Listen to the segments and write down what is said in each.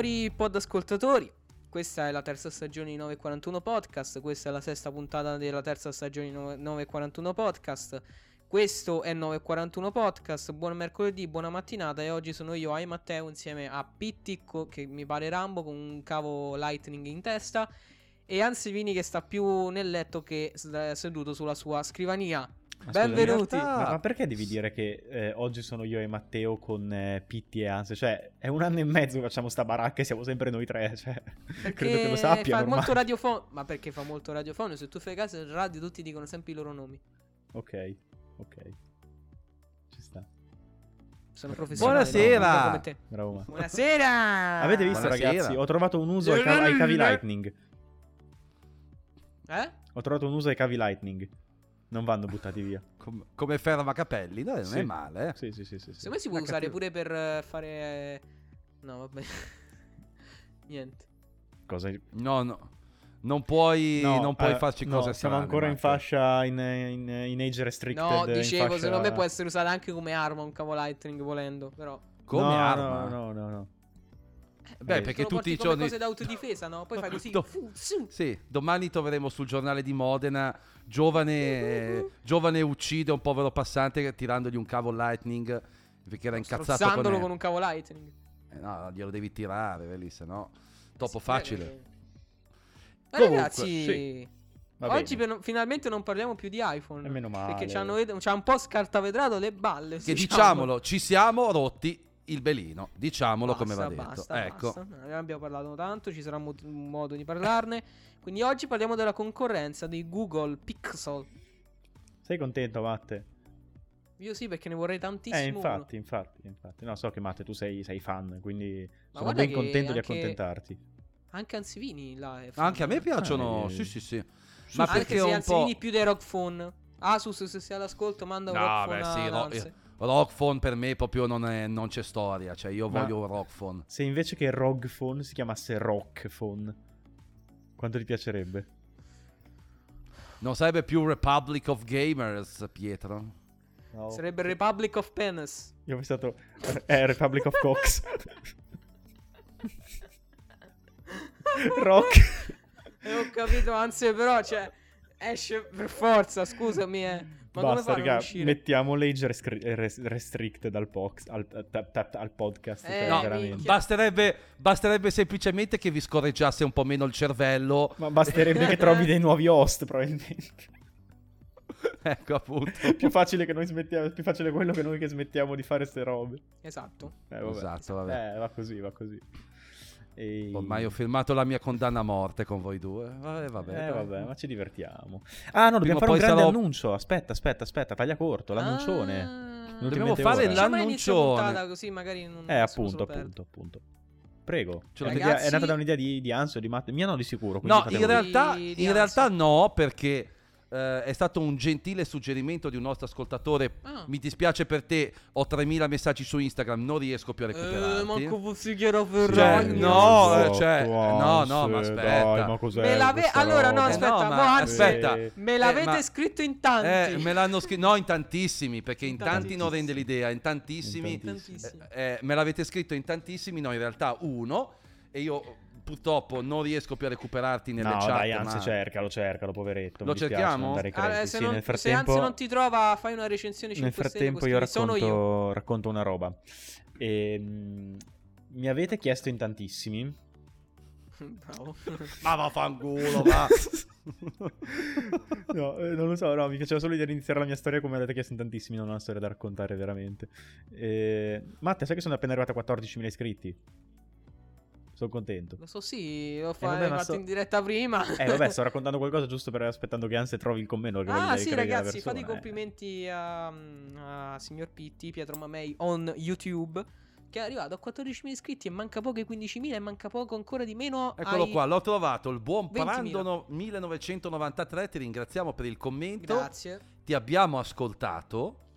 signori pod ascoltatori, questa è la terza stagione di 941 Podcast, questa è la sesta puntata della terza stagione di 941 Podcast. Questo è 941 Podcast, buon mercoledì, buona mattinata e oggi sono io, Ai Matteo, insieme a Pittico, che mi pare Rambo, con un cavo lightning in testa, e Ansevini che sta più nel letto che seduto sulla sua scrivania. Ma Benvenuti. Scusa, ma, ma, perché devi dire che eh, oggi sono io e Matteo con eh, Pitti e Anse? Cioè, è un anno e mezzo che facciamo sta baracca e siamo sempre noi tre. Cioè, credo che lo sappia. Fa molto radiofonico. Ma perché fa molto radiofonico? Se tu fai caso in radio tutti dicono sempre i loro nomi. Ok, ok. Ci sta. Sono professionale. Buonasera. Bravo, Buonasera. Avete visto, Buonasera. ragazzi? Ho trovato un uso ai, cav- ai cavi Lightning. Eh? Ho trovato un uso ai cavi Lightning. Non vanno buttati via. Com- come fermacapelli, no, non Sì. è male. Eh. Sì, sì, sì. sì, sì. Secondo me si può Ma usare cattivo. pure per eh, fare. eh, No, vabbè. Niente. Cosa... No, no. Non puoi, No, non puoi eh, farci no, cose siamo ancora in fascia in, in, in age restricted. No, in dicevo, fascia- secondo me può essere usata anche come arma un cavo lightning volendo, però. Come no, arma. No, no, no, no. Beh, Eh, perché Te lo tutti i giorni... cose d'autodifesa, no? Poi fai così. Do-. Sì, domani troveremo sul giornale di Modena giovane, eh, giovane uccide un povero passante tirandogli un cavo lightning perché era incazzato con, con un cavo lightning. Eh, no, glielo devi tirare, vedi, se no troppo Sì, facile. eh, Ma Comunque, ragazzi, sì. Oggi per- finalmente non parliamo più di iPhone. E meno male. Perché ci hanno, ci ha un po' scartavetrato le balle. Che diciamo. diciamolo, ci siamo rotti il belino, diciamolo come va Basta, detto. basta, ecco. basta. Ne abbiamo parlato tanto, ci sarà mo- un modo di parlarne. Quindi oggi parliamo della concorrenza dei Google Pixel. Sei contento, Matte? Io sì, perché ne vorrei tantissimo. Eh, uno. infatti, infatti, infatti. No, so che Matte, tu sei, sei fan, quindi sono guarda ben contento di anche- accontentarti. Anche Ansivini là è fan. Anche a me piacciono, Eh, sì sì sì. sì, Ma sì. perché Anche se. Ansivini più dei Rock Phone. Asus, se sei all'ascolto, manda un No, Rock beh, Phone sì, ad ro- Anse. Rock Phone per me proprio non, è- non c'è storia, cioè io Ma- voglio un Rock Phone. Se invece che Rogue Phone si chiamasse Rock Phone, quanto ti piacerebbe? Non sarebbe più Republic of Gamers, Pietro? No. Sarebbe Republic of Penis. Io ho pensato... Eh, Republic of Cox. Rock. E ho capito, anzi, però, cioè, esce per forza, scusami, eh. Ma Basta, raga, uscire? mettiamo l'age rescri- res- restricted al, pox- al, tap- tap- al podcast. Eh, cioè, No. Basterebbe, basterebbe semplicemente che vi scorreggiasse un po' meno il cervello. Ma basterebbe che trovi dei nuovi host, probabilmente. ecco appunto. più facile che noi smettiamo, più facile quello che noi che smettiamo di fare ste robe. Esatto. Eh, vabbè. Esatto, vabbè. Eh, va così, va così. E... Ormai ho firmato la mia condanna a morte con voi due. Vabbè, vabbè. Eh, vabbè, ma ci divertiamo. Ah, no, dobbiamo Prima fare un grande sarò- annuncio. Aspetta, aspetta, aspetta, taglia corto, l'annuncione. Ah. Dobbiamo fare ora. L'annuncione. puntata, così magari non Eh, appunto, appunto, appunto. Prego. Ce È, l'ho- un'idea- Ragazzi- è nata da un'idea di, di Anzio, di Matte. Mia no, di sicuro. No, in realtà, Di- di in realtà no, perché eh, è stato un gentile suggerimento di un nostro ascoltatore. Ah. Mi dispiace per te, ho 3000 messaggi su Instagram, non riesco più a Eh, recuperarti. manco fossi chiaro Sì, per Cioè, no, eh, cioè, no, no, ma aspetta. Dai, ma cos'è Me l'ave- allora, no, roba? Eh, aspetta, no, ma aspetta. Me l'avete Eh, ma- scritto in tanti. Eh, me l'hanno scritto, no, in tantissimi, perché in In tanti non rende l'idea, in tantissimi. In Tantissimi. Eh, eh, me l'avete scritto in tantissimi, no, in realtà uno. E io purtroppo non riesco più a recuperarti nelle No, chat. dai, anzi, ma- cercalo, cercalo, poveretto. Lo cerchiamo? Ah, eh, se, Sì, non, nel se frattempo, anzi non ti trova, fai una recensione 5 nel frattempo io sono io. racconto, racconto una roba. Ehm, mi avete chiesto in tantissimi. Bravo. Ma vaffanculo, va. no, eh, non lo so, no, mi piaceva solo di iniziare la mia storia come avete chiesto in tantissimi, non ho una storia da raccontare veramente. Eh, Matte, sai che sono appena arrivato a 14.000 iscritti? Sono contento. Lo so, sì, l'ho fa- vabbè, ma fatto sto- in diretta prima. Eh, vabbè, sto raccontando qualcosa giusto per aspettando che Anse trovi il commento. Ah sì ragazzi, fate i eh. complimenti a, a signor Pitti, Pietro Mamei on YouTube che è arrivato a 14.000 iscritti e manca poco ai 15.000 e manca poco ancora di meno Eccolo ai- qua, l'ho trovato, il buon 20.000. Brandono 1993, ti ringraziamo per il commento. Grazie. Ti abbiamo ascoltato.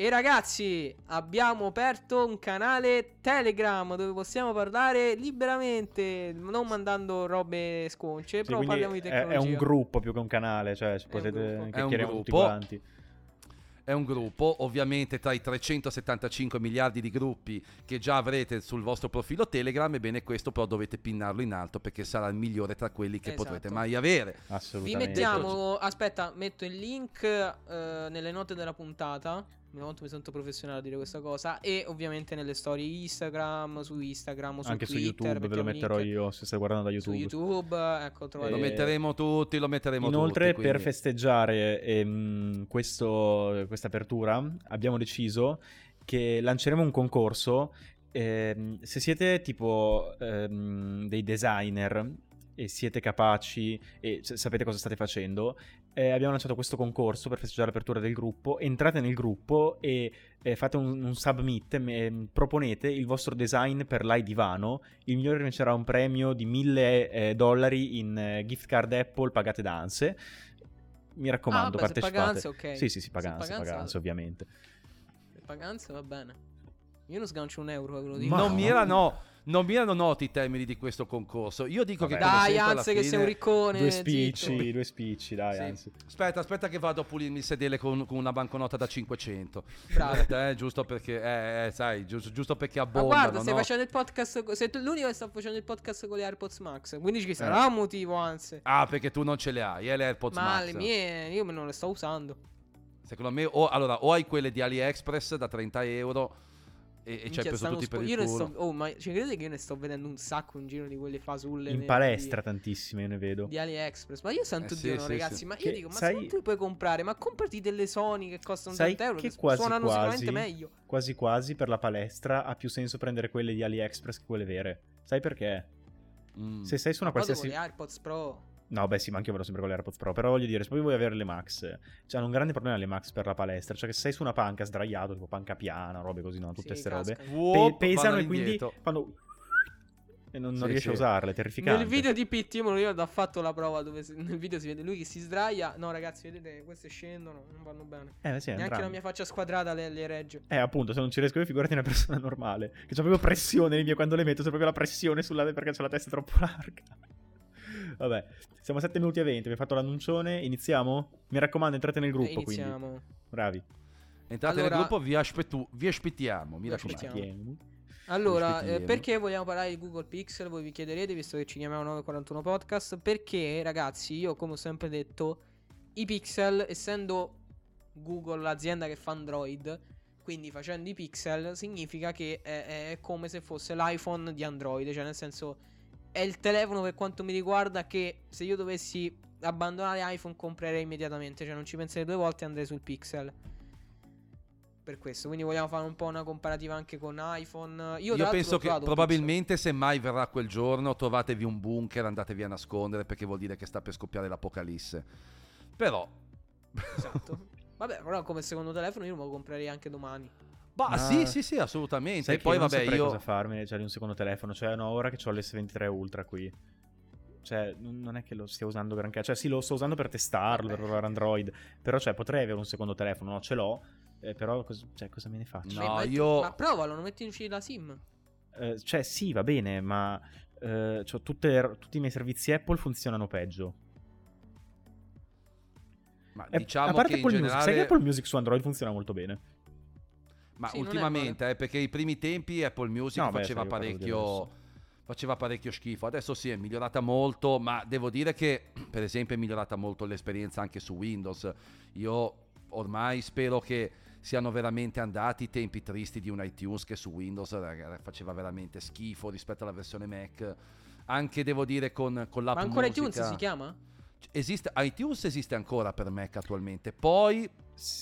E ragazzi, abbiamo aperto un canale Telegram dove possiamo parlare liberamente, non mandando robe sconce, Sì, però parliamo di tecnologia. è un gruppo più che un canale, cioè ci È un potete gruppo. chiacchierare tutti gruppo. quanti. è un gruppo, ovviamente tra i 375 miliardi di gruppi che già avrete sul vostro profilo Telegram, ebbene questo però dovete pinnarlo in alto perché sarà il migliore tra quelli che Esatto. potrete mai avere. Vi Assolutamente. mettiamo, aspetta, metto il link eh, nelle note della puntata. Una volta mi sento professionale a dire questa cosa. E ovviamente nelle storie Instagram, su Instagram, su Anche su Twitter. YouTube, ve lo metterò link io se stai guardando da Su YouTube. YouTube, ecco, trovate. Lo metteremo tutti, lo metteremo Inoltre, tutti. per quindi- festeggiare ehm, questo- questa apertura, abbiamo deciso che lanceremo un concorso. ehm, se siete tipo ehm, dei designer e siete capaci e sapete cosa state facendo, eh, abbiamo lanciato questo concorso per festeggiare l'apertura del gruppo. Entrate nel gruppo e eh, fate un, un submit, me- proponete il vostro design per l'iDivano. Il migliore vincerà un premio di 1000 eh, dollari in eh, gift card Apple pagate da Anse. Mi raccomando, Ah, beh, partecipate. paganze, ok. Sì, sì, sì, Se paganze, paganze, paganze, ovviamente. Se paganze va bene. Io non sgancio un euro, ve lo dico. Ma- non, mi erano, non mi erano noti i termini di questo concorso. Io dico Vabbè. che Dai, Anze, che sei un riccone. Due zitto. spicci, due spicci, dai, Sì. anzi. Aspetta, aspetta che vado a pulirmi il sedele con, con una banconota da 500. Bravo. Eh, giusto perché, eh, eh, sai, giusto, giusto perché Ma abbondano, guarda, stai no? facendo il podcast. Sei tu l'unico che sta facendo il podcast con le AirPods Max. Quindi ci sarà un motivo, anzi. Ah, perché tu non ce le hai, eh, le AirPods Ma Max. le mie, io me non le sto usando. Secondo me, o, allora, o hai quelle di AliExpress da 30 euro e, e ci hai Minchia, preso tutti spo- per il culo. sto, oh, ma ci credete che io ne sto vedendo un sacco in giro di quelle fasulle In palestra tantissime, io ne vedo. di, di AliExpress. Ma io santo Eh, sì, Dio, no, sì, ragazzi. sì. Ma io Che dico, ma sai- se non te le puoi comprare, ma comprati delle Sony che costano Sai 30 euro. che Che, quasi suonano quasi- sicuramente meglio. Quasi quasi per la palestra ha più senso prendere quelle di AliExpress che quelle vere. Sai perché? Mm. Se sei su una qualsiasi... le AirPods Pro. No, beh sì, ma anche io vado sempre con le AirPods Pro. Però voglio dire, se poi vuoi avere le Max, cioè hanno un grande problema le Max per la palestra. Cioè che se sei su una panca sdraiato, tipo panca piana, robe così, no? Tutte Sì, queste robe. pe- pesano e quindi quando... E non, non Sì, riesci sì. a usarle, è terrificante. Nel video di Pitt, io ricordo, ha fatto la prova dove si- nel video si vede lui che si sdraia. No, ragazzi, vedete, queste scendono, non vanno bene. Eh, sì, Neanche la mia faccia squadrata le, le regge. Eh, appunto, se non ci riesco io, figurati una persona normale. Che c'ha proprio pressione le mie quando le metto, c'è proprio la pressione sulla perché c'ho la testa troppo larga. Vabbè, siamo a 7 minuti e 20, abbiamo fatto l'annuncione, iniziamo? Mi raccomando, entrate nel gruppo, Eh, quindi. iniziamo. Bravi. Entrate Allora- nel gruppo, vi, aspettu- vi aspettiamo, mi Vi raccomando. aspettiamo. Allora, eh, perché vogliamo parlare di Google Pixel? Voi vi chiederete, visto che ci chiamiamo 941 Podcast. Perché, ragazzi, io come ho sempre detto, i Pixel, essendo Google l'azienda che fa Android, quindi facendo i Pixel, significa che è, è come se fosse l'iPhone di Android. Cioè, nel senso, è il telefono per quanto mi riguarda che se io dovessi abbandonare iPhone comprerei immediatamente. Cioè, non ci penserei due volte e andrei sul Pixel. Per questo, quindi vogliamo fare un po' una comparativa anche con iPhone. Io, Io, penso che probabilmente se mai verrà quel giorno trovatevi un bunker, andatevi a nascondere perché vuol dire che sta per scoppiare l'apocalisse. Però... Esatto. Vabbè, però come secondo telefono io me lo comprerei anche domani. Bah, Ah. sì, sì, sì, assolutamente. Sai E poi vabbè, saprei io... cosa farmene, cioè di un secondo telefono. Cioè, no, ora che ho l'S23 Ultra qui. Cioè, non è che lo stia usando granché. Cioè, sì, lo sto usando per testarlo, Vabbè. per provare Android. Però, cioè, potrei avere un secondo telefono. No, ce l'ho. eh, però, cos- cioè, cosa me ne faccio? No, ma, io- ma provalo, non metti in uscita la SIM. Eh, cioè, sì, va bene, ma... eh, c'ho tutte tutti i miei servizi Apple funzionano peggio. Ma Eh, diciamo a parte che in Apple Music, sai che generale... Apple Music su Android funziona molto bene. Ma Sì, ultimamente, eh, perché i primi tempi Apple Music No, beh, faceva, di parecchio, faceva parecchio schifo. Adesso sì, è migliorata molto, ma devo dire che, per esempio, è migliorata molto l'esperienza anche su Windows. Io ormai spero che siano veramente andati i tempi tristi di un iTunes che su Windows faceva veramente schifo rispetto alla versione Mac. Anche devo dire con, con l'app Ma ancora musica. iTunes si chiama? Esiste, iTunes esiste ancora per Mac attualmente. Poi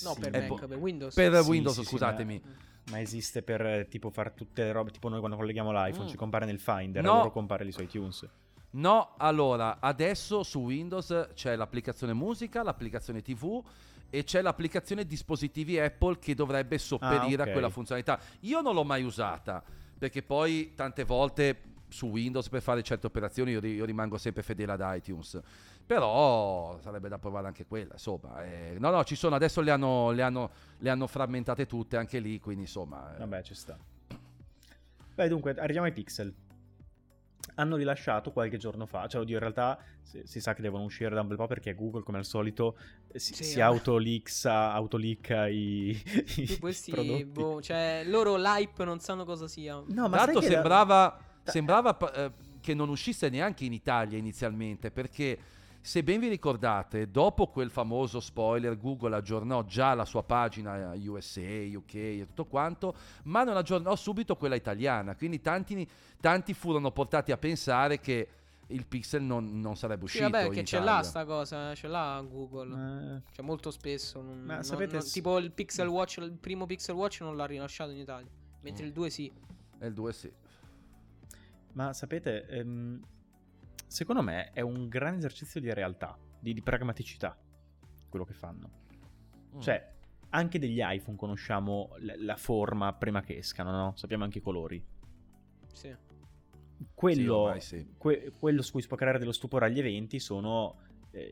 No, Sì, per Mac, per Windows. per Sì, Windows, sì, sì, scusatemi. Ma esiste per eh, tipo fare tutte le robe, tipo noi quando colleghiamo l'iPhone Mm. ci compare nel Finder, No. loro compare lì su iTunes. No, allora, adesso su Windows c'è l'applicazione musica, l'applicazione TV e c'è l'applicazione dispositivi Apple che dovrebbe sopperire Ah, ok. a quella funzionalità. Io non l'ho mai usata perché poi tante volte su Windows per fare certe operazioni io, io rimango sempre fedele ad iTunes. Però sarebbe da provare anche quella, insomma. eh, no, no, ci sono, adesso le hanno, le hanno- le hanno frammentate tutte anche lì, quindi insomma... eh, Vabbè, ci sta. Beh, dunque, arriviamo ai pixel. hanno rilasciato qualche giorno fa, cioè oddio in realtà si, si sa che devono uscire da un bel po' perché Google come al solito si, Sì, si vabbè. autoleaksa, autoleaka i, i Sì, questi, prodotti. boh, cioè, loro l'hype non sanno cosa sia. No, ma l'altro che la- sembrava, eh, che non uscisse neanche in Italia inizialmente, perché se ben vi ricordate, dopo quel famoso spoiler, Google aggiornò già la sua pagina USA, UK e tutto quanto, ma non aggiornò subito quella italiana. Quindi tanti, tanti furono portati a pensare che il Pixel non, non sarebbe Sì, uscito. vabbè, in che ce Italia. l'ha sta cosa, ce l'ha Google. Eh, Cioè, molto spesso. non- Ma non- sapete non- tipo il Pixel Watch, il primo Pixel Watch non l'ha rilasciato in Italia. Mentre Mm. il 2 sì. E il 2 sì. Ma sapete, ehm, secondo me è un gran esercizio di realtà, di, di pragmaticità, quello che fanno. Mm. Cioè, anche degli iPhone conosciamo l- la forma prima che escano, no? Sappiamo anche i colori. Sì. Quello, ormai sì. que- quello su cui si può creare dello stupore agli eventi sono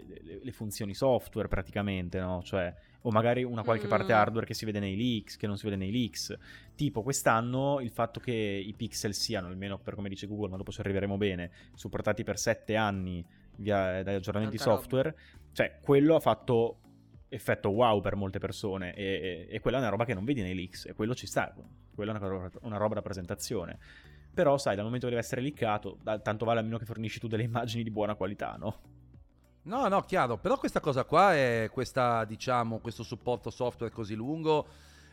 le, le funzioni software praticamente, no? Cioè, o magari una qualche parte Mm. hardware che si vede nei leaks, che non si vede nei leaks. Tipo, quest'anno il fatto che i pixel siano, almeno per come dice Google, ma dopo ci arriveremo bene, supportati per 7 anni via, dagli aggiornamenti Tanta roba. software, cioè, quello ha fatto effetto wow per molte persone e, e- e quella è una roba che non vedi nei leaks e quello ci sta, quella è una, roba- una roba da presentazione. Però sai, dal momento che deve essere leakato, tanto vale almeno che fornisci tu delle immagini di buona qualità, no? No, no, chiaro, però questa cosa qua è questa, diciamo, questo supporto software così lungo,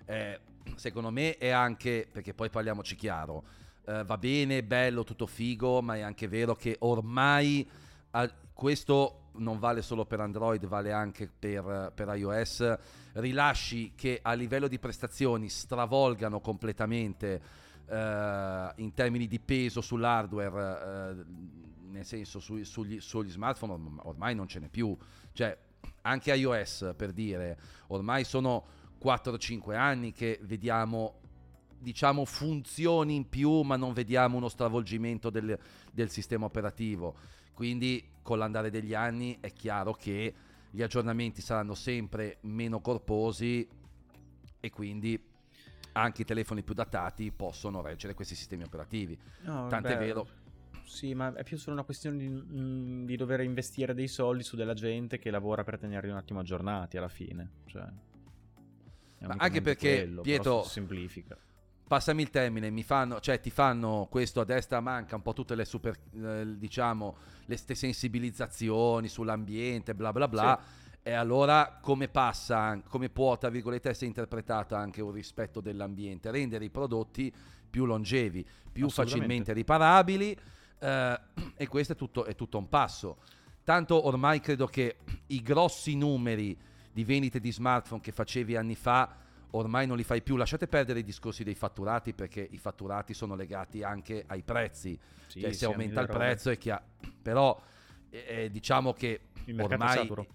eh, secondo me è anche, perché poi parliamoci chiaro, eh, va bene, bello, tutto figo, ma è anche vero che ormai ah, questo non vale solo per Android, vale anche per, per iOS, rilasci che a livello di prestazioni stravolgano completamente eh, in termini di peso sull'hardware, eh, nel senso sui- sugli, sugli smartphone orm- ormai non ce n'è più. Cioè, anche iOS per dire, ormai sono 4-5 anni che vediamo diciamo funzioni in più ma non vediamo uno stravolgimento del, del sistema operativo. Quindi con l'andare degli anni è chiaro che gli aggiornamenti saranno sempre meno corposi e quindi anche i telefoni più datati possono reggere questi sistemi operativi. No, tant'è vero Sì, ma è più solo una questione di, mm, di dover investire dei soldi su della gente che lavora per tenerli un attimo aggiornati alla fine. Cioè, Ma anche perché, quello, Pietro- semplifica. passami il termine, mi fanno, cioè ti fanno questo a destra manca, un po' tutte le super, eh, diciamo, le ste sensibilizzazioni sull'ambiente, bla bla bla. E allora come passa, come può, tra virgolette, essere interpretato anche un rispetto dell'ambiente? Rendere i prodotti più longevi, più facilmente riparabili eh, e questo è tutto, è tutto un passo. Tanto ormai credo che i grossi numeri di vendite di smartphone che facevi anni fa ormai non li fai più. Lasciate perdere i discorsi dei fatturati perché i fatturati sono legati anche ai prezzi. Sì, Cioè, se aumenta il prezzo è chiaro. Però eh, eh, diciamo che Il mercato ormai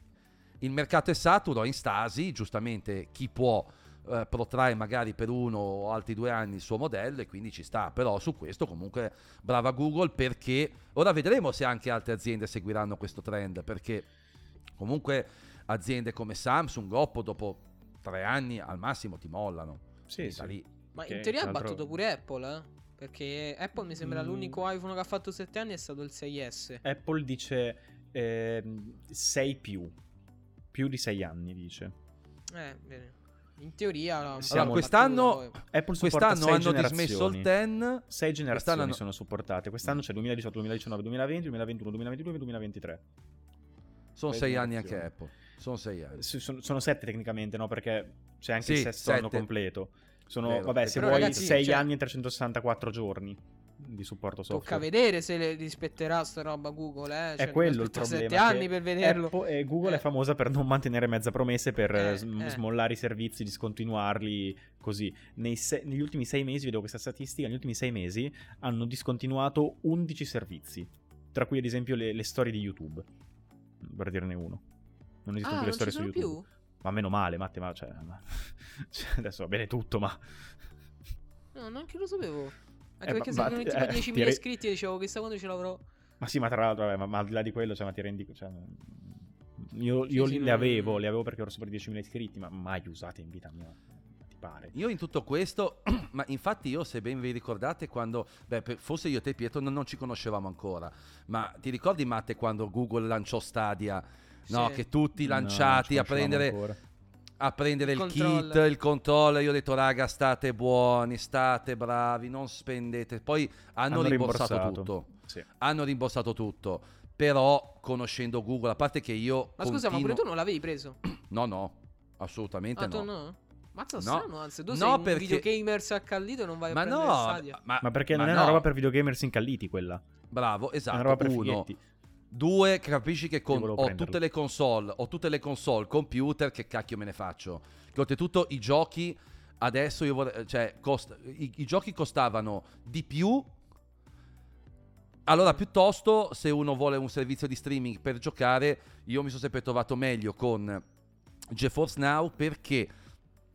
il mercato è saturo, è in stasi, giustamente chi può eh, protrae magari per uno o altri due anni il suo modello e quindi ci sta, però su questo comunque brava Google perché ora vedremo se anche altre aziende seguiranno questo trend perché comunque aziende come Samsung, Oppo dopo tre anni al massimo ti mollano. Sì, sì. lì- Ma in teoria ha battuto pure Apple, eh? Perché Apple mi sembra Mm. l'unico iPhone che ha fatto 7 anni è stato il 6S. Apple dice 6 più. Più di 6 anni, dice. Eh, bene. In teoria Siamo- quest'anno- Quest'anno sei hanno dismesso il generazioni. 10 Sei generazioni hanno- sono supportate. Quest'anno c'è 2018, 2019, 2020, 2021, 2022 e 2023. sono Sei sei anni anche. Apple. Sono sei anni. Sono, sono sette tecnicamente, no? Perché c'è anche Sì, il sesto anno sette. completo. Sono, Vero. vabbè, se Però, vuoi, ragazzi, 6 cioè- anni e 364 giorni di supporto Tocca software. vedere se le rispetterà sta roba Google, eh. Cioè, È quello il problema. 7 che anni per vederlo. Apple- eh, Google Eh. è famosa per non mantenere mezza promesse, per eh, Eh, sm- eh. smollare i servizi, discontinuarli così. Nei se- negli ultimi sei mesi, vedo questa statistica, negli ultimi sei mesi hanno discontinuato 11 servizi, tra cui ad esempio le, le storie di YouTube, per dirne uno. Non esistono Ah, più le storie su YouTube. più? Ma meno male, Matte, ma, cioè, ma- cioè, adesso va bene tutto, ma... No, neanche lo sapevo. Anche Eh, perché ma- se ma- non eh, tipo 10.000 ti re- iscritti dicevo chissà quando ce l'avrò. Ma sì, ma tra l'altro, vabbè, ma, ma al di là di quello, cioè, ma ti rendi... Cioè, io Sì, io sì, li- non- le avevo, le avevo perché ero sopra i 10.000 iscritti, ma mai usate in vita mia. Ti pare. Io in tutto questo, ma infatti io se ben vi ricordate quando, beh forse io e te Pietro non, non ci conoscevamo ancora, ma ti ricordi Matte quando Google lanciò Stadia? No, Sì. che tutti No, lanciati non a prendere, ancora. A prendere il, Il kit, il controller. Io ho detto, raga, state buoni, state bravi, non spendete. Poi hanno, Hanno rimborsato, rimborsato. tutto. Sì. Hanno rimborsato tutto. Però, conoscendo Google, a parte che io. Ma scusa, ma continuo- pure tu non l'avevi preso? No, no, assolutamente Ah, tu no. no? Mazza No. strano, anzi, tu No, sei un perché- videogamer accallito e non vai a Ma prendere no, Stadia. ma, Ma perché ma non è no. una roba per videogamers incalliti quella. Bravo, È esatto. una roba per Uno. fighetti. Due, capisci che con, ho prenderlo. tutte le console, ho tutte le console, computer, che cacchio me ne faccio? Che oltretutto i giochi adesso io vorrei, cioè, cost- i, i giochi costavano di più. Allora, piuttosto, se uno vuole un servizio di streaming per giocare, io mi sono sempre trovato meglio con GeForce Now perché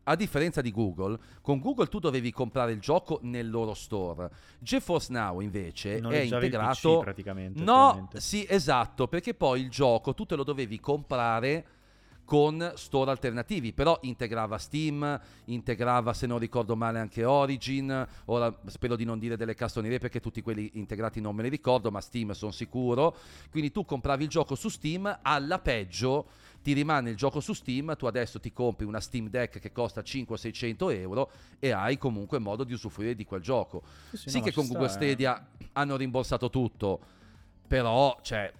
a differenza di Google, con Google tu dovevi comprare il gioco nel loro store. GeForce Now invece è Noleggiavi il integrato PC praticamente. No, sì, esatto, perché poi il gioco tu te lo dovevi comprare con store alternativi, però integrava Steam, integrava se non ricordo male anche Origin, ora spero di non dire delle cassonerie perché tutti quelli integrati non me li ricordo, ma Steam sono sicuro, quindi tu compravi il gioco su Steam, alla peggio ti rimane il gioco su Steam, tu adesso ti compri una Steam Deck che costa 500-600 euro e hai comunque modo di usufruire di quel gioco. Sì, Sì, no, che con sta, Google eh. Stadia hanno rimborsato tutto, però, cioè,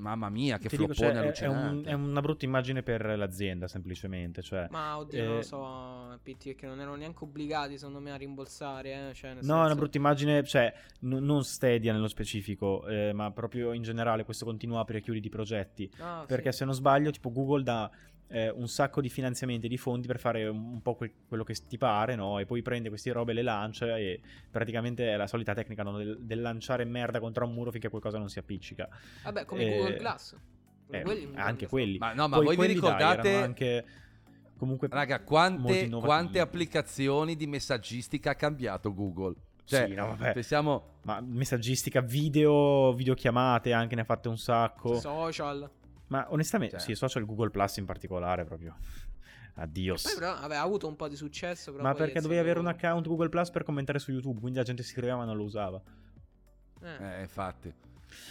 mamma mia, che Ti dico, floppone cioè, è, è un- è una brutta immagine per l'azienda, semplicemente. Cioè, Ma oddio, non Eh, lo so, PT, perché non erano neanche obbligati, secondo me, a rimborsare. Eh? Cioè, No, è una senso- brutta immagine, cioè, n- non Stadia nello specifico, eh, ma proprio in generale questo continua apri e chiudi di progetti. Ah, Perché sì. se non sbaglio, tipo Google dà eh, un sacco di finanziamenti e di fondi per fare un, po' que- quello che ti pare, no? E poi prende queste robe e le lancia e praticamente è la solita tecnica no? del, del lanciare merda contro un muro finché qualcosa non si appiccica. Vabbè, come eh, Google Glass. Eh, Quelli anche quelli. Ma no, ma Poi voi vi dai, ricordate... anche comunque Raga, quante, quante applicazioni di messaggistica ha cambiato Google? Cioè, Sì, no, vabbè. pensiamo... Ma messaggistica, video, videochiamate anche ne ha fatte un sacco. Social. Ma onestamente, Cioè. sì, social Google Plus in particolare proprio. Addios. Poi però, vabbè, ha avuto un po' di successo. Però Ma perché dovevi avere un account Google Plus per commentare su YouTube, quindi la gente si iscriveva ma non lo usava. Eh. Eh, infatti,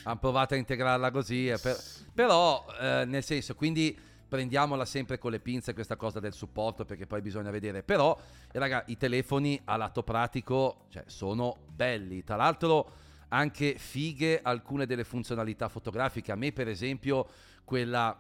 hanno provato a integrarla così, eh, per- però, eh, nel senso, quindi prendiamola sempre con le pinze questa cosa del supporto perché poi bisogna vedere. Però, raga, i telefoni a lato pratico cioè, sono belli. Tra l'altro, anche fighe alcune delle funzionalità fotografiche. A me, per esempio, quella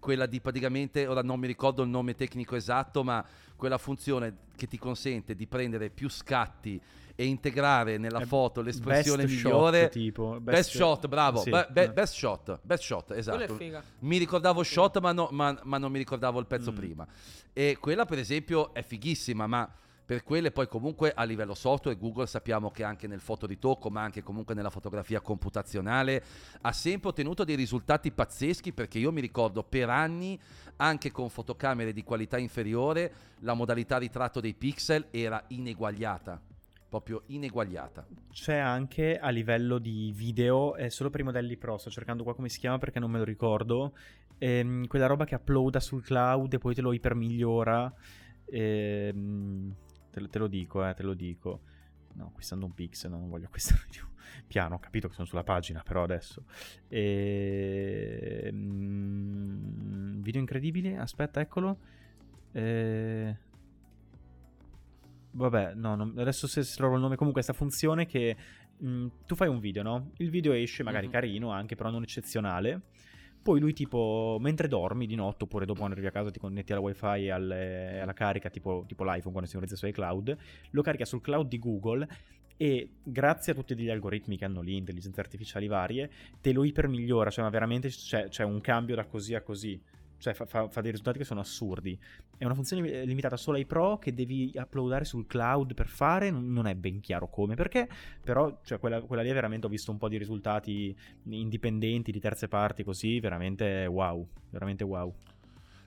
quella di praticamente, ora non mi ricordo il nome tecnico esatto, ma quella funzione che ti consente di prendere più scatti e integrare nella Eh, foto l'espressione best migliore. Shot, tipo. Best, shot, bravo. sì, Be- be- best shot, best shot, esatto. figa. Mi ricordavo shot, ma, no- ma- ma non mi ricordavo il pezzo Mm. prima. E quella, per esempio, è fighissima, ma per quelle poi comunque a livello software Google sappiamo che anche nel fotoritocco, ma anche comunque nella fotografia computazionale, ha sempre ottenuto dei risultati pazzeschi perché io mi ricordo per anni, anche con fotocamere di qualità inferiore, la modalità ritratto dei pixel era ineguagliata. Proprio ineguagliata. C'è anche a livello di video, è solo per i modelli Pro, sto cercando qua come si chiama perché non me lo ricordo, ehm, quella roba che uploada sul cloud e poi te lo ipermigliora. Ehm, te, lo- te lo dico, eh, te lo dico. No, acquistando un pixel, no, non voglio acquistare più. Piano, ho capito che sono sulla pagina, però adesso. Ehm, video incredibile, aspetta, eccolo. Eh, Vabbè, no, non- adesso se trovo il nome, comunque sta funzione che mh, tu fai un video, no? Il video esce magari Mhm. carino anche, però non eccezionale. Poi lui tipo, mentre dormi di notte oppure dopo quando arrivi a casa ti connetti alla wifi e alle- alla carica, tipo, tipo l'iPhone quando si utilizza su iCloud, lo carica sul cloud di Google e grazie a tutti gli algoritmi che hanno lì, intelligenze artificiali varie, te lo ipermigliora, cioè ma veramente c'è, c'è un cambio da così a così. Cioè fa, fa- fa dei risultati che sono assurdi. È una funzione limitata solo ai pro che devi uploadare sul cloud per fare, non è ben chiaro come, perché, però cioè, quella, quella lì veramente ho visto un po' di risultati indipendenti di terze parti così, veramente wow, veramente wow.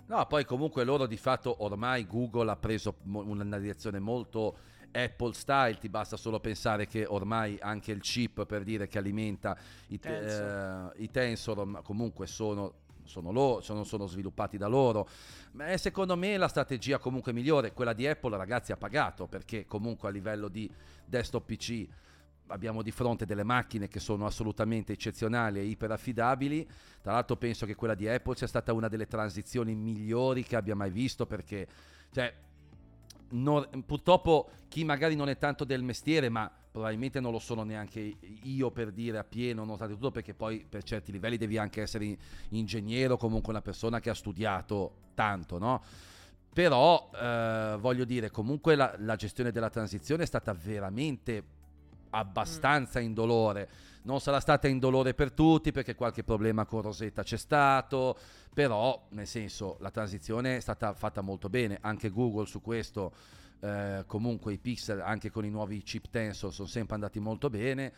No, poi comunque loro di fatto ormai Google ha preso una direzione molto Apple style, ti basta solo pensare che ormai anche il chip per dire che alimenta i, te- Tensor. eh, i tensor ma comunque sono sono, loro, sono, sono sviluppati da loro. Ma secondo me la strategia comunque migliore, quella di Apple, ragazzi, ha pagato perché comunque a livello di desktop PC abbiamo di fronte delle macchine che sono assolutamente eccezionali e iperaffidabili. Tra l'altro penso che quella di Apple sia stata una delle transizioni migliori che abbia mai visto perché cioè, non, purtroppo chi magari non è tanto del mestiere, ma probabilmente non lo sono neanche io per dire a pieno, nonostante tutto, perché poi per certi livelli devi anche essere ingegnere o comunque una persona che ha studiato tanto, no? Però eh, voglio dire, comunque la, la, gestione della transizione è stata veramente abbastanza mm. indolore. Non sarà stata indolore per tutti perché qualche problema con Rosetta c'è stato, però nel senso la transizione è stata fatta molto bene, anche Google su questo eh, comunque i pixel anche con i nuovi chip tensor sono sempre andati molto bene.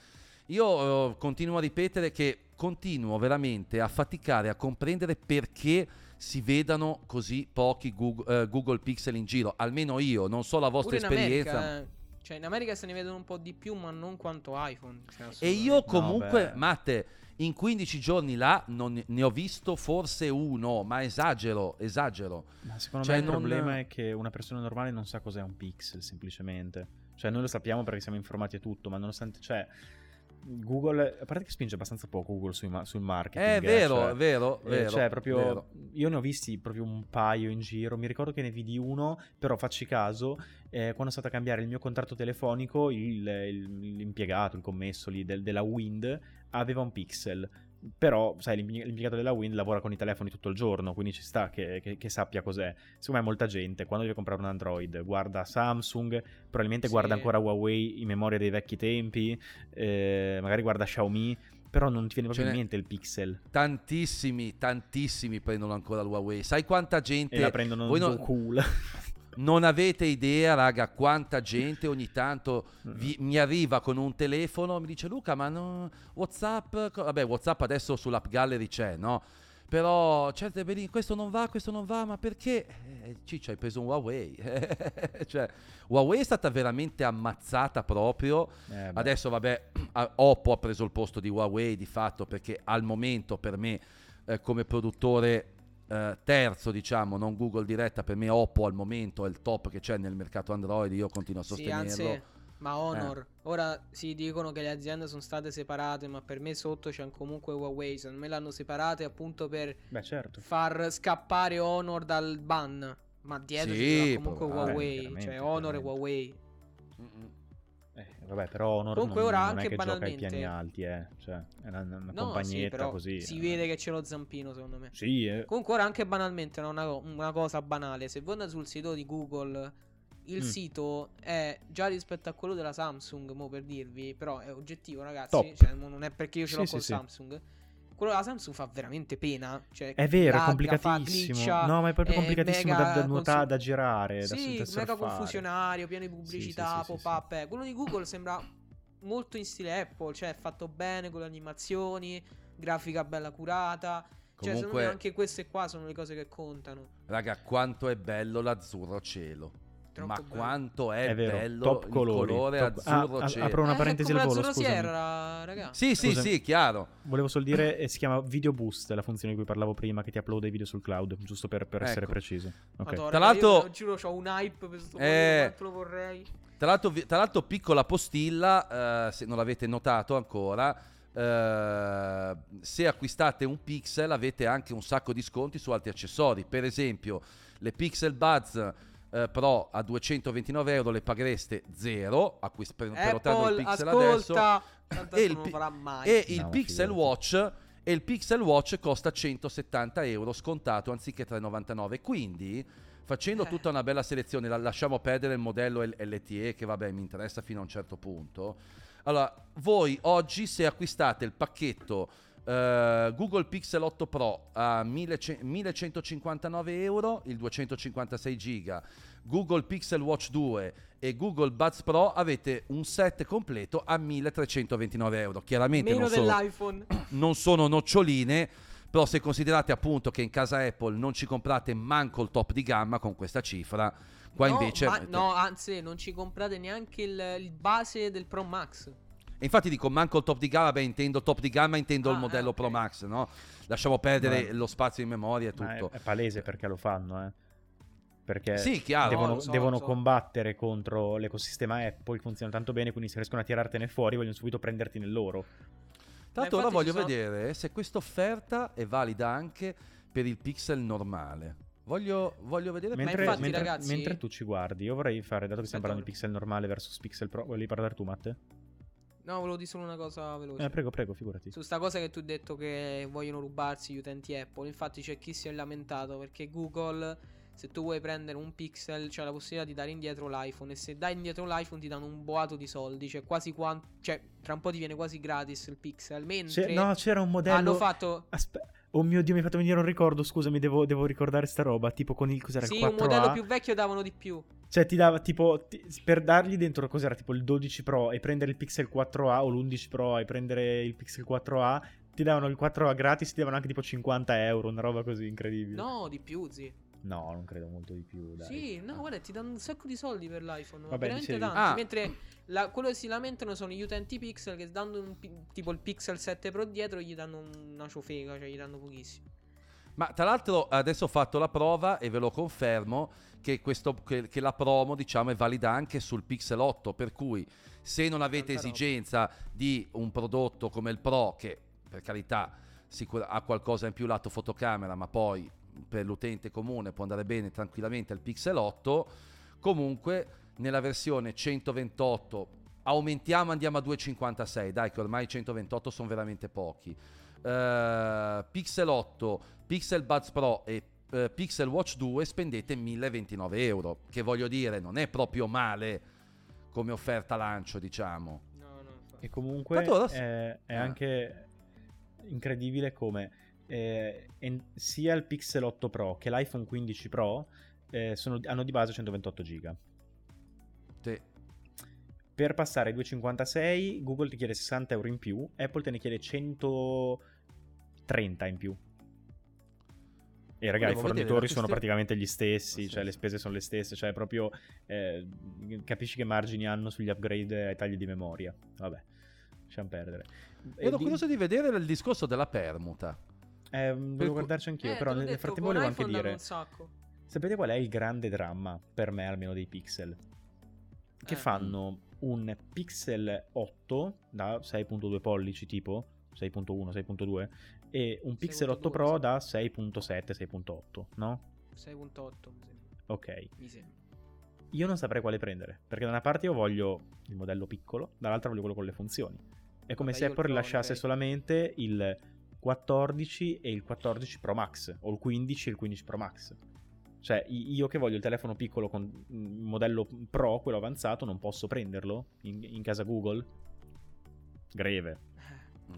Io eh, continuo a ripetere che continuo veramente a faticare a comprendere perché si vedano così pochi Google, eh, Google Pixel in giro, almeno io, non so la vostra esperienza. America. Cioè, in America se ne vedono un po' di più, ma non quanto iPhone. Cioè, e io comunque, no, Matte, in 15 giorni là non ne ho visto forse uno, ma esagero, esagero. Ma secondo cioè, me il non... problema è che una persona normale non sa cos'è un pixel, semplicemente. Cioè, noi lo sappiamo perché siamo informati e tutto, ma nonostante... Cioè, Google, a parte che spinge abbastanza poco Google sui, sul marketing. È vero, cioè, è vero, eh, vero, cioè, proprio, vero. Io ne ho visti proprio un paio in giro. Mi ricordo che ne vidi uno, però facci caso, eh, quando è stato a cambiare il mio contratto telefonico, il, il, l'impiegato, il commesso lì del, della Wind aveva un pixel però, sai, l'impiegato della Wind lavora con i telefoni tutto il giorno, quindi ci sta che, che, che sappia cos'è. Secondo me molta gente, quando deve comprare un Android, guarda Samsung, probabilmente sì. guarda ancora Huawei in memoria dei vecchi tempi, eh, magari guarda Xiaomi, però non ti viene proprio in mente il Pixel. Tantissimi, tantissimi prendono ancora il Huawei. Sai quanta gente... E la prendono voi non... cool. Non avete idea, raga, quanta gente ogni tanto vi, mi arriva con un telefono, mi dice Luca, ma no, WhatsApp, vabbè, WhatsApp adesso sull'app gallery c'è, no? Però certe cioè, questo non va, questo non va, ma perché? Eh, Ciccio, hai preso un Huawei. cioè, Huawei è stata veramente ammazzata proprio. Eh, adesso, vabbè, Oppo ha preso il posto di Huawei di fatto perché al momento per me eh, come produttore eh, terzo, diciamo, non Google diretta, per me Oppo al momento è il top che c'è nel mercato Android, io continuo a sostenerlo. Sì, anzi, ma Honor, eh. ora si dicono che le aziende sono state separate, ma per me sotto c'è comunque Huawei, secondo me l'hanno separate appunto per Beh, certo. far scappare Honor dal ban, ma dietro sì, c'è comunque Huawei, cioè Honor e Huawei. Mm-mm. Eh, vabbè, però Honor Comunque non, ora non anche è che banalmente... gioca ai piani alti, eh. Cioè, è una, una no, compagnietta sì, così. Si eh. vede che c'è lo zampino, secondo me. Sì, eh. Comunque ora anche banalmente, una, una cosa banale. Se voi andate sul sito di Google, il mm. sito è già rispetto a quello della Samsung, mo per dirvi, però è oggettivo, ragazzi. Cioè, non è perché io ce l'ho sì, con sì, Samsung. Sì quello della Samsung fa veramente pena. Cioè, è vero, lagga, è complicatissimo. Glitcha, no, ma è proprio complicatissimo da, da nuotare, da girare. Sì, da, mega confusionario, pieno di pubblicità, sì, sì, pop-up. Eh. Quello di Google sembra molto in stile Apple, cioè fatto bene con le animazioni, grafica bella curata. Cioè, Comunque, secondo me anche queste qua sono le cose che contano. Raga, quanto è bello l'azzurro cielo. Troppo ma bello. quanto è, è vero, bello top il colori, colore top. azzurro ah, cielo. Apro una parentesi eh, al volo, scusami. Sierra, raga. Sì, sì, sì, chiaro. Volevo solo dire, eh, si chiama Video Boost, la funzione di cui parlavo prima, che ti uploada i video sul cloud, giusto per, per ecco. essere preciso. Okay. Madonna, tra l'altro... Giuro, ho un hype per questo eh... quanto lo vorrei. Tra l'altro, tra l'altro piccola postilla, eh, se non l'avete notato ancora, eh, se acquistate un Pixel avete anche un sacco di sconti su altri accessori. Per esempio, le Pixel Buds eh, Pro a 229 euro le paghereste zero acquist- per, prenotando il Pixel ascolta, adesso. e il, pi- e il no, Pixel Watch e il Pixel Watch costa 170 euro scontato anziché 3,99 quindi facendo eh. tutta una bella selezione, la, lasciamo perdere il modello LTE che vabbè mi interessa fino a un certo punto. Allora, voi oggi se acquistate il pacchetto uh, Google Pixel 8 Pro a 1159 euro, il 256 giga, Google Pixel Watch 2 e Google Buds Pro avete un set completo a 1329 euro. Chiaramente Meno non dell'iPhone. Sono, non sono noccioline però se considerate appunto che in casa Apple non ci comprate manco il top di gamma con questa cifra, qua no, invece... Ma, no, anzi, non ci comprate neanche il, il, base del Pro Max. E infatti dico, manco il top di gamma, beh, intendo top di gamma, intendo Ah, il modello eh, Pro. Max, no? Lasciamo perdere Ma- lo spazio in memoria e Ma è, tutto. è palese perché lo fanno, eh. Perché Sì, chiaro. devono, No, so, devono so. combattere contro l'ecosistema Apple, funziona tanto bene, quindi se riescono a tirartene fuori vogliono subito prenderti nel loro. Tra l'altro ora voglio sono- vedere se questa offerta è valida anche per il Pixel normale. Voglio, voglio vedere Mentre, infatti, mentre- ragazzi- mentre tu ci guardi, io vorrei fare, dato che stiamo Aspetta, parlando di Pixel normale versus Pixel Pro, volevi parlare tu, Matte? No, volevo dire solo una cosa veloce. Eh, prego, prego, figurati. Su sta cosa che tu hai detto che vogliono rubarsi gli utenti Apple, infatti c'è chi si è lamentato perché Google, se tu vuoi prendere un Pixel, c'è la possibilità di dare indietro l'iPhone e se dai indietro l'iPhone ti danno un boato di soldi, cioè quasi quanto, cioè tra un po' ti viene quasi gratis il Pixel, mentre C'è- no, c'era un modello... hanno fatto Aspetta. Oh mio dio, mi hai fatto venire un ricordo, scusami, devo, devo ricordare sta roba, tipo con il cos'era sì, il un 4A. modello più vecchio davano di più. Cioè ti dava tipo ti- per dargli dentro cos'era tipo il 12 Pro e prendere il Pixel 4A o l'11 Pro e prendere il Pixel 4A, ti davano il 4A gratis, ti davano anche tipo 50 euro, una roba così incredibile. No, di più, zi. No, non credo molto di più, dai. Sì, no, guarda, ti danno un sacco di soldi per l'iPhone, Vabbè, veramente dicevi- tanti. Ah. Mentre la- quello che si lamentano sono gli utenti Pixel che dando un tipo il Pixel 7 Pro dietro gli danno una ciofega, cioè gli danno pochissimo. Ma tra l'altro adesso ho fatto la prova e ve lo confermo che, questo, che, che la promo diciamo è valida anche sul Pixel 8, per cui se non avete esigenza di un prodotto come il Pro, che per carità sicur- ha qualcosa in più lato fotocamera, ma poi per l'utente comune può andare bene tranquillamente al Pixel 8, comunque nella versione 128 aumentiamo andiamo a 256, dai che ormai 128 sono veramente pochi. Eh, Pixel 8, Pixel Buds Pro e eh, Pixel Watch 2 spendete 1029 euro, che voglio dire non è proprio male come offerta lancio, diciamo. No, no. E comunque Tanto ora- è, è Ah. anche incredibile come eh, en- sia il Pixel 8 Pro che l'iPhone 15 Pro eh, sono- hanno di base 128 giga. Sì. Per passare ai 256 Google ti chiede 60 euro in più, Apple te ne chiede 130 in più. E raga, i Volevo fornitori sono praticamente gli stessi, cioè le spese sono le stesse, cioè proprio eh, capisci che margini hanno sugli upgrade ai tagli di memoria. Vabbè, lasciamo perdere. Ero di- curioso di vedere il discorso della permuta. eh, volevo per- guardarci anch'io, Eh, però nel, detto, frattempo volevo anche dire, un sacco. sapete qual è il grande dramma, per me almeno, dei pixel? Che Eh. fanno un Pixel 8 da 6.2 pollici tipo, 6.1, 6.2, e un Pixel 8 6.2, Pro da 6.7, 6.8, no? 6.8 mi sembra. Ok. Mi sembra. Io non saprei quale prendere, perché da una parte io voglio il modello piccolo, dall'altra voglio quello con le funzioni. È come Vabbè, se il Apple rilasciasse solamente il 14 e il 14 Pro Max, o il 15 e il 15 Pro Max. Cioè, io che voglio il telefono piccolo con un modello Pro, quello avanzato, non posso prenderlo in, in casa Google? Greve.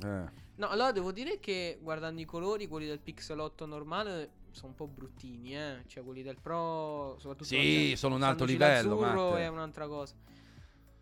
Eh. No, allora devo dire che guardando i colori, quelli del Pixel 8 normale sono un po' bruttini, eh. Cioè quelli del Pro, soprattutto Sì, sono un alto standoci livello, Matte. è un'altra cosa.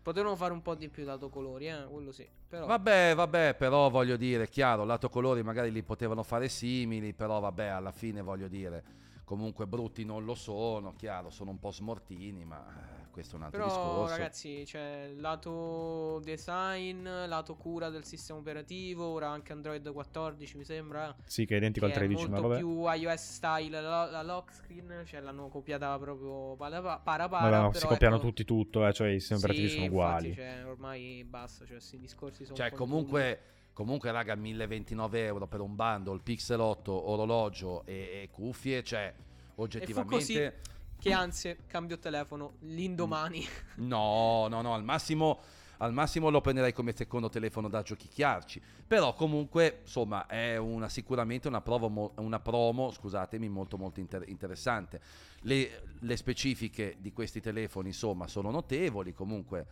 Potevano fare un po' di più lato colori, eh, quello sì. Però Vabbè, vabbè, però voglio dire, chiaro, lato colori magari li potevano fare simili, però vabbè, alla fine voglio dire, comunque brutti non lo sono, chiaro, sono un po' smortini, ma eh, questo è un altro Però discorso. ragazzi, c'è lato design, lato cura del sistema operativo, ora anche Android 14 mi sembra. Sì, che è identico che al 13, è ma molto vabbè. più iOS style la, la lock screen, cioè l'hanno copiata proprio para para, para Vabbè, ma però si copiano ecco, tutti tutto, eh, cioè i sistemi operativi sì, sono infatti, uguali. cioè, ormai basta, cioè questi discorsi sono Cioè, comunque, comunque, raga, 1029 euro per un bundle, Pixel 8, orologio e, e cuffie, cioè, oggettivamente... che anzi cambio telefono l'indomani. No, no, no, al massimo, al massimo lo prenderei come secondo telefono da giochicchiarci. Però comunque, insomma, è una, sicuramente una, provo una promo, scusatemi, molto molto inter- interessante. Le, le specifiche di questi telefoni, insomma, sono notevoli. Comunque,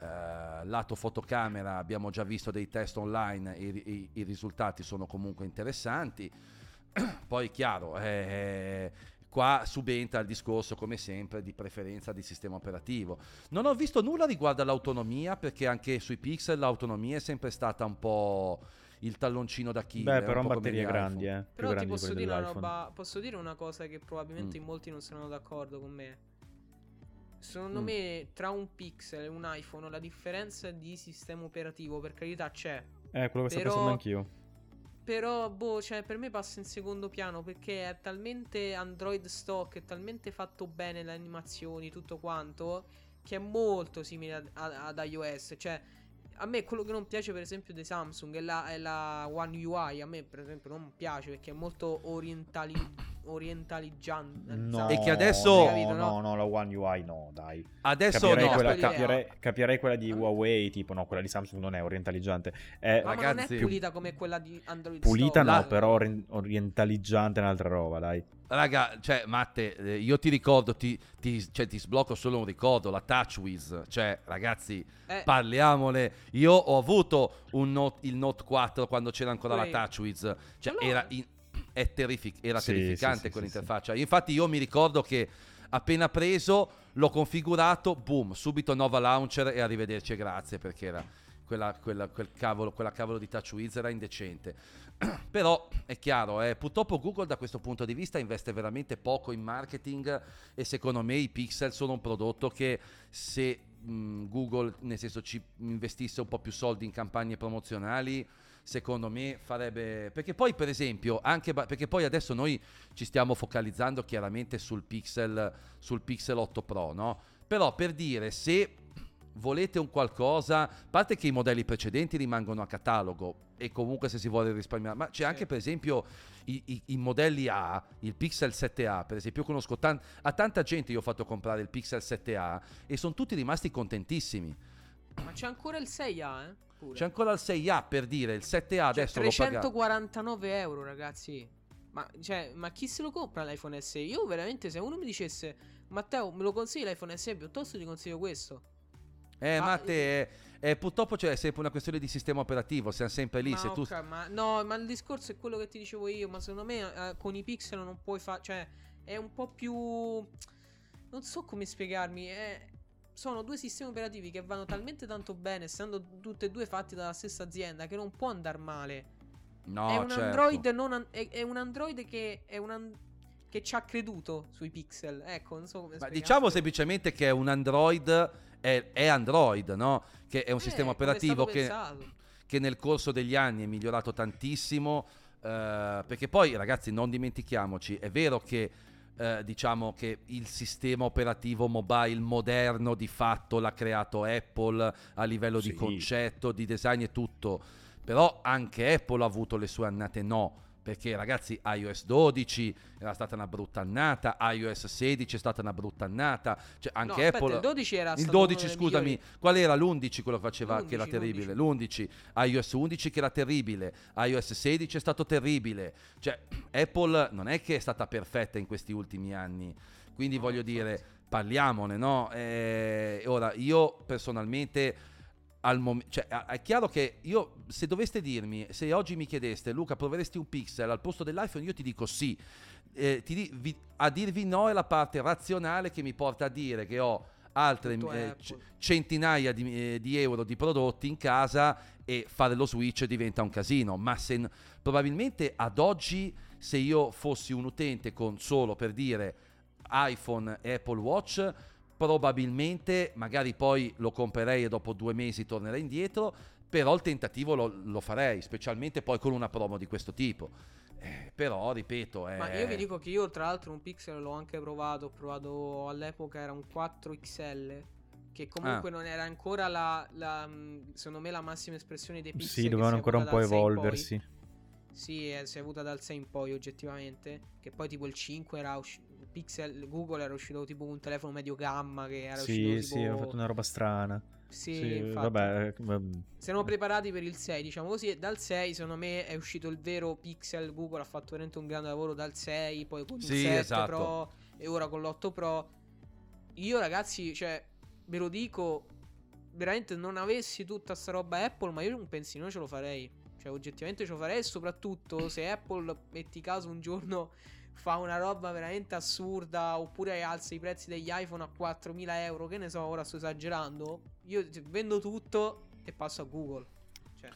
eh, lato fotocamera abbiamo già visto dei test online, i, i- i risultati sono comunque interessanti. Poi, chiaro, eh, qua subentra il discorso, come sempre, di preferenza di sistema operativo. Non ho visto nulla riguardo all'autonomia, perché anche sui Pixel l'autonomia è sempre stata un po' il talloncino d'Achille. Beh, però batterie grandi, eh. Però ti grandi di posso dire, una roba, posso dire una cosa che probabilmente Mm. in molti non saranno d'accordo con me. secondo Mm. me tra un Pixel e un iPhone la differenza di sistema operativo, per carità, c'è. Eh, quello che sto Però- pensando anch'io. Però, boh, cioè, per me passa in secondo piano perché è talmente Android stock, è talmente fatto bene le animazioni, tutto quanto, che è molto simile ad, ad iOS. Cioè, a me quello che non piace, per esempio, dei Samsung è la, è la One UI. A me, per esempio, non piace perché è molto orientali, orientaliggiante. No, E che adesso- Capito, no? no, no, la One UI no, dai. Adesso Capirei, no, quella, capirei, capirei quella di. Huawei, tipo no, quella di Samsung non è orientaliggiante. È Ma, ma non Ragazzi- è pulita come quella di Android pulita Stock. no, però ori- orientaliggiante è un'altra roba, dai. Raga, cioè, Matte, eh, io ti ricordo, ti, ti- cioè, ti sblocco solo un ricordo, la TouchWiz. Cioè, ragazzi, Eh, parliamole. Io ho avuto un Note- il Note 4 quando c'era ancora Pure la. TouchWiz. Cioè, l'ho. era, in- è terrific- era Sì, terrificante sì, sì, quell'interfaccia. Infatti, io mi ricordo che appena preso, l'ho configurato, boom, subito Nova Launcher e arrivederci e grazie perché era quella, quella- quel cavolo, quella cavolo di TouchWiz era indecente. Però è chiaro, eh, purtroppo Google da questo punto di vista investe veramente poco in marketing e secondo me i pixel sono un prodotto che se mh, Google nel senso ci investisse un po' più soldi in campagne promozionali secondo me farebbe perché poi per esempio anche perché poi adesso noi ci stiamo focalizzando chiaramente sul Pixel sul Pixel 8 Pro no? Però per dire se volete un qualcosa a parte che i modelli precedenti rimangono a catalogo e comunque se si vuole risparmiare ma c'è anche per esempio i, i- i modelli A il Pixel 7A per esempio io conosco tan- a tanta gente io ho fatto comprare il Pixel 7A e sono tutti rimasti contentissimi. Ma c'è ancora il 6A, eh? Pure. c'è ancora il 6A per dire il 7A Cioè, adesso lo paga 349 euro, ragazzi. Ma, cioè, ma chi se lo compra l'iPhone SE? Io veramente, se uno mi dicesse, Matteo, me lo consigli l'iPhone SE? Piuttosto ti consiglio questo. Eh, Ma- ma te, è, è- purtroppo c'è sempre una questione di sistema operativo, siamo sempre lì. ma, se tu... ok, ma- no, ma il discorso è quello che ti dicevo io. Ma secondo me eh, con i pixel non puoi fare. Cioè, è un po' più. Non so come spiegarmi. è- Sono due sistemi operativi che vanno talmente tanto bene, essendo tutti e due fatti dalla stessa azienda, che non può andare male. No, è un certo. Android non an- è, è un Android che è un an- che ci ha creduto sui pixel. Ecco, non so come Ma diciamo semplicemente che è un Android, è, è Android, no? Che è un Eh, sistema operativo che, che nel corso degli anni è migliorato tantissimo. eh, perché poi, ragazzi, non dimentichiamoci, è vero che eh, diciamo che il sistema operativo mobile moderno di fatto l'ha creato Apple a livello di Sì. concetto, di design e tutto. Però anche Apple ha avuto le sue annate no. Perché ragazzi, iOS 12 era stata una brutta annata, iOS 16 è stata una brutta annata. Cioè, No, anche aspetta, Apple. il 12 era il stato 12, uno dei scusami, migliori. qual era l'11 quello che faceva che era L'11, terribile? L'11, iOS 11 che era terribile, iOS 16 è stato terribile. Cioè, Apple non è che è stata perfetta in questi ultimi anni. Quindi No, voglio dire, parliamone, no? Eh, ora, io personalmente al momento, cioè, è chiaro che io, se doveste dirmi, se oggi mi chiedeste, Luca, proveresti un pixel al posto dell'iPhone, io ti dico sì. Eh, ti di- vi- a dirvi no è la parte razionale che mi porta a dire che ho altre eh, c- centinaia di, eh, di euro di prodotti in casa e fare lo switch diventa un casino. Ma se n- probabilmente ad oggi, se io fossi un utente con solo per dire iPhone e Apple Watch, probabilmente magari poi lo comprerei e dopo due mesi tornerei indietro, però il tentativo lo, lo farei, specialmente poi con una promo di questo tipo. Eh, però, ripeto, è... Ma io vi dico che io, tra l'altro, un Pixel l'ho anche provato. Ho provato all'epoca era un 4XL. Che comunque Ah. non era ancora la, la, mh, Secondo me la massima espressione dei Pixel. Sì, dovevano ancora un po' dal 6 in poi. evolversi. Sì, eh, si è avuta dal 6 in poi oggettivamente. Che poi tipo il 5 era uscito. Pixel Google era uscito tipo un telefono medio gamma. Che era Sì, uscito sì, tipo... hanno fatto una roba strana. Sì, Sì, infatti. vabbè, eh. Siamo preparati per il 6, diciamo così. E dal 6, secondo me, è uscito il vero Pixel. Google ha fatto veramente un grande lavoro dal 6, poi con il Sì, 7 esatto. Pro e ora con l'8 Pro. Io, ragazzi, cioè, ve lo dico, veramente non avessi tutta sta roba Apple, ma io un pensino ce lo farei. Cioè, oggettivamente ce lo farei. E soprattutto se Apple, metti caso, un giorno fa una roba veramente assurda. Oppure alza i prezzi degli iPhone a 4.000 euro. Che ne so, ora sto esagerando. Io vendo tutto e passo a Google. Cioè,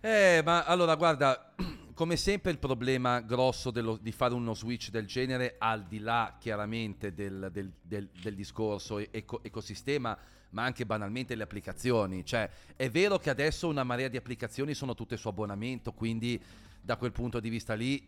Eh, ma allora guarda, come sempre il problema grosso dello- di fare uno switch del genere, al di là chiaramente del, del- del- del discorso eco- ecosistema, ma anche banalmente le applicazioni. Cioè, è vero che adesso una marea di applicazioni sono tutte su abbonamento, quindi da quel punto di vista lì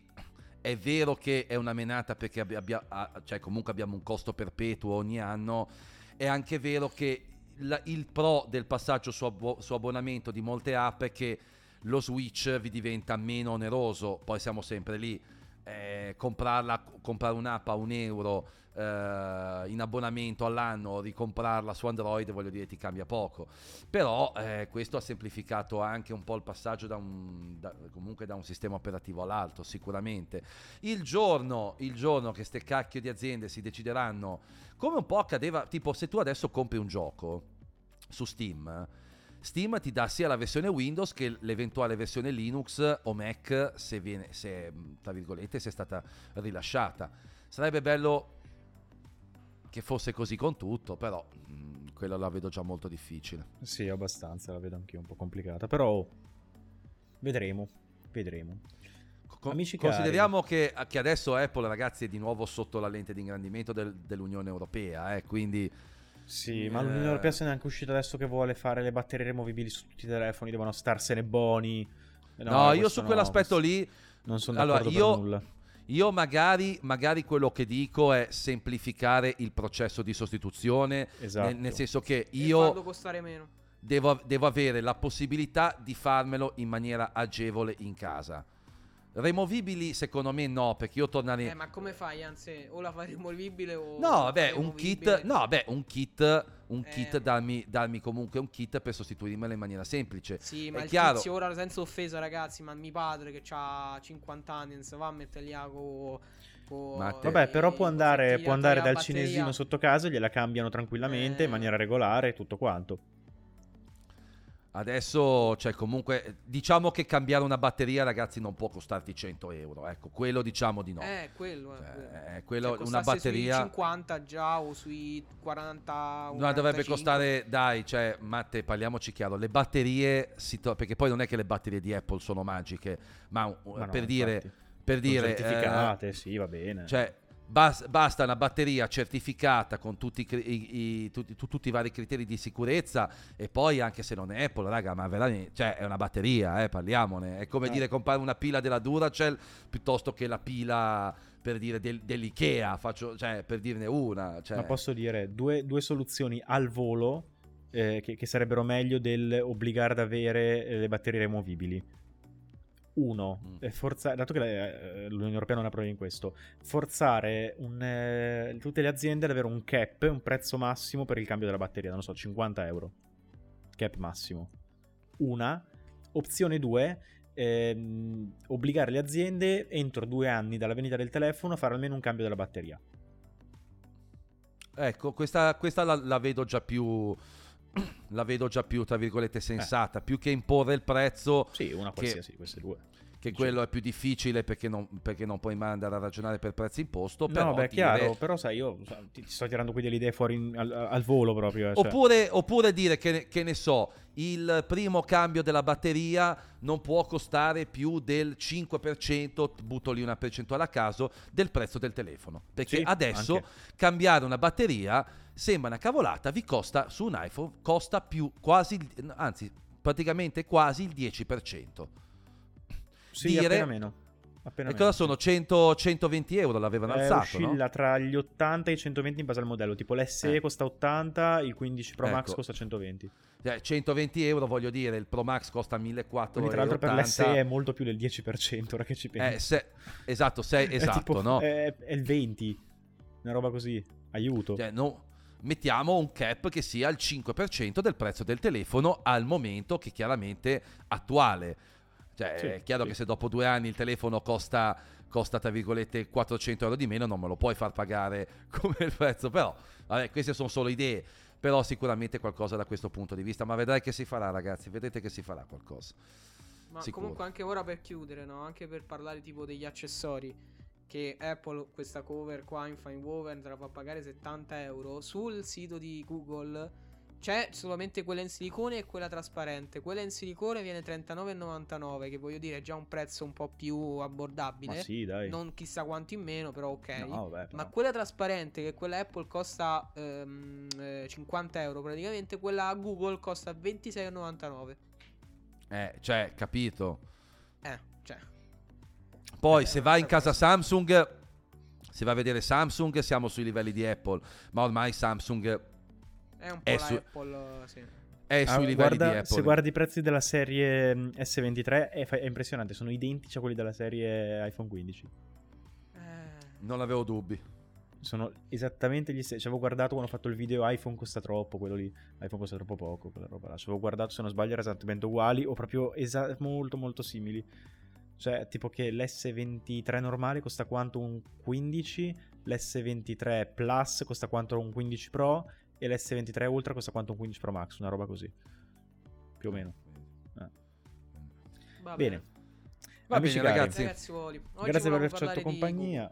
è vero che è una menata perché abbi- abbia- ah, cioè comunque abbiamo un costo perpetuo ogni anno, è anche vero che la- il pro del passaggio su, abbo- su abbonamento di molte app è che lo switch vi diventa meno oneroso, poi siamo sempre lì, eh, comprarla, comprare un'app a un euro eh, in abbonamento all'anno, ricomprarla su Android, voglio dire, ti cambia poco. Però eh, questo ha semplificato anche un po' il passaggio da un, da- comunque da un sistema operativo all'altro, sicuramente. Il giorno, il giorno che ste cacchio di aziende si decideranno, come un po' accadeva, tipo se tu adesso compri un gioco su Steam, Steam ti dà sia la versione Windows che l'eventuale versione Linux o Mac se viene, se, tra virgolette, se è stata rilasciata. Sarebbe bello che fosse così con tutto, però mh, quello la vedo già molto difficile. Sì, abbastanza, la vedo anch'io un po' complicata, però vedremo, vedremo. Co- Amici consideriamo che, che adesso Apple, ragazzi, è di nuovo sotto la lente di ingrandimento del- dell'Unione Europea, eh, quindi Sì, ma Eh. l'Unione Europea se ne è anche uscita adesso che vuole fare le batterie removibili su tutti i telefoni, devono starsene buoni. no, io questo su no, quell'aspetto questo- lì non sono allora, d'accordo io- per nulla. Io magari, magari quello che dico è semplificare il processo di sostituzione, Esatto. nel, nel senso che io farlo costare meno. devo, devo avere la possibilità di farmelo in maniera agevole in casa. Removibili secondo me no, perché io tornerei... Eh, ma come fai? Anzi, o la fai rimovibile o. No, vabbè, un kit, no, vabbè, un kit, un Eh. kit, darmi, darmi comunque un kit per sostituirmelo in maniera semplice. Sì, ma È il chiaro. tizio ora senza offesa, ragazzi, ma mio padre che ha 50 anni, non si va a metterli a co, co- Ma te- Vabbè, però può andare, cosettini può andare dal batteria. cinesino sotto casa, gliela cambiano tranquillamente in Eh. maniera regolare, tutto quanto. Adesso, cioè, comunque, diciamo che cambiare una batteria, ragazzi, non può costarti 100 euro. Ecco, quello diciamo di no. Eh, quello è. Cioè, quello. eh, quello- Se una batteria. sui 50 già o sui 40 No, 45. dovrebbe costare, dai, cioè, Matte, parliamoci chiaro, le batterie, si to- perché poi non è che le batterie di Apple sono magiche, ma, Ma no, per dire, infatti. per dire, certificate, sì, va bene. eh, cioè, basta una batteria certificata con tutti i, i- tutti, tu- tutti i vari criteri di sicurezza e poi anche se non è Apple, raga, ma veramente, cioè, è una batteria, eh, parliamone, è come Eh. dire comprare una pila della Duracell piuttosto che la pila per dire del- dell'Ikea, faccio, cioè, per dirne una, cioè, Ma posso dire due, due soluzioni al volo eh, che, che sarebbero meglio del obbligare ad avere eh, le batterie removibili. Uno, Mm. eh, forza- dato che eh, l'Unione Europea non ha problemi in questo, forzare un, eh, tutte le aziende ad avere un cap, un prezzo massimo per il cambio della batteria, non so, 50 euro. Cap massimo. Una. Opzione 2, obbligare le aziende entro due anni dalla vendita del telefono a fare almeno un cambio della batteria. Ecco, questa, questa la, la vedo già più. La vedo già più, tra virgolette, sensata. Più che imporre il prezzo, Sì, una Che- qualsiasi, queste due. che quello è più difficile perché non, perché non puoi mai andare a ragionare per prezzo imposto. Però no, beh, dire- chiaro, però sai, io ti, sto tirando qui delle idee fuori in- al, al volo proprio. eh, cioè. Oppure, oppure dire che, ne- che ne so, il primo cambio della batteria non può costare più del 5%, butto lì una percentuale a caso, del prezzo del telefono. Perché Sì, adesso anche. cambiare una batteria sembra una cavolata, vi costa su un iPhone, costa più quasi, anzi praticamente quasi il 10%. Sì, dire- appena meno. Appena E meno. cosa sono? 100, 120 euro l'avevano Eh, alzato, no? oscilla tra gli 80 e i 120 in base al modello. Tipo l'SE Eh. costa 80, il 15 Pro Max Ecco. costa 120. Cioè, 120 euro, voglio dire, il Pro Max costa 1400 Quindi, tra l'altro, per l'SE è molto più del 10%. Ora che ci penso. Eh, se- esatto, sei, È esatto, tipo- no? È, è il 20. Una roba così. Aiuto. Cioè, no, mettiamo un cap che sia il 5% del prezzo del telefono al momento che chiaramente attuale. Cioè, Sì, è chiaro sì. che se dopo due anni il telefono costa, costa, tra virgolette, 400 euro di meno, non me lo puoi far pagare come il prezzo. Però, vabbè, queste sono solo idee. Però sicuramente qualcosa da questo punto di vista. Ma vedrai che si farà, ragazzi. Vedete che si farà qualcosa. Ma Sicuro. comunque anche ora per chiudere, no? Anche per parlare tipo degli accessori. Che Apple, questa cover qua in Fine Woven, te la fa pagare 70 euro. Sul sito di Google C'è solamente quella in silicone e quella trasparente. Quella in silicone viene 39,99, che voglio dire è già un prezzo un po' più abbordabile. Ma sì, dai. Non chissà quanto in meno, però ok. No, vabbè, Ma però. quella trasparente, che quella Apple costa ehm, eh, 50 euro praticamente, quella Google costa 26,99. Eh, cioè, capito. Eh, cioè. Poi se vai in casa Samsung, se vai a vedere Samsung, siamo sui livelli di Apple, ma ormai Samsung È un po' È la su- Apple, sì. è Ah, sui livelli guarda- di Apple. Se guardi i prezzi della serie mm, S23 è, fa- è impressionante, sono identici a quelli della serie iPhone 15. Eh, Non avevo dubbi. Sono esattamente gli stessi. Ci avevo guardato quando ho fatto il video iPhone costa troppo, quello lì. iPhone costa troppo poco, quella roba là. Ci avevo guardato, se non sbaglio, era esattamente uguali o proprio esa- molto molto simili. Cioè, tipo che l'S23 normale costa quanto un 15, l'S23 Plus costa quanto un 15 Pro e l'S23 Ultra costa quanto un 15 Pro Max, una roba così. Più o meno. Eh. va Bene. Va Amici bene, cari, ragazzi. Ragazzi, Grazie per averci fatto di compagnia.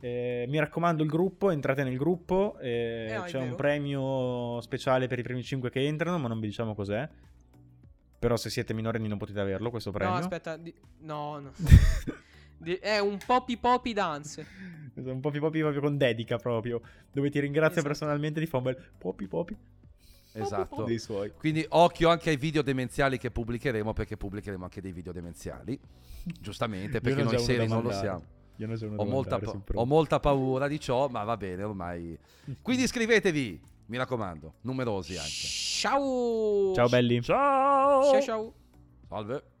Eh, mi raccomando il gruppo, entrate nel gruppo, eh, Eh, c'è un premio speciale per i primi 5 che entrano, ma non vi diciamo cos'è. Però se siete minorenni non potete averlo questo premio. No, aspetta. di- No, no. Di- È un poppy poppy dance. un po' più popi proprio con dedica proprio, dove ti ringrazia Esatto. personalmente di fare un bel popi popi Esatto. dei suoi. Quindi occhio anche ai video demenziali che pubblicheremo, perché pubblicheremo anche dei video demenziali. Giustamente, perché noi seri non lo siamo. Io ne so uno Ho molta, pa- sono ho molta paura di ciò, ma va bene ormai. Quindi iscrivetevi, mi raccomando, numerosi anche. Ciao. Ciao belli. Ciao! Ciao ciao. Salve.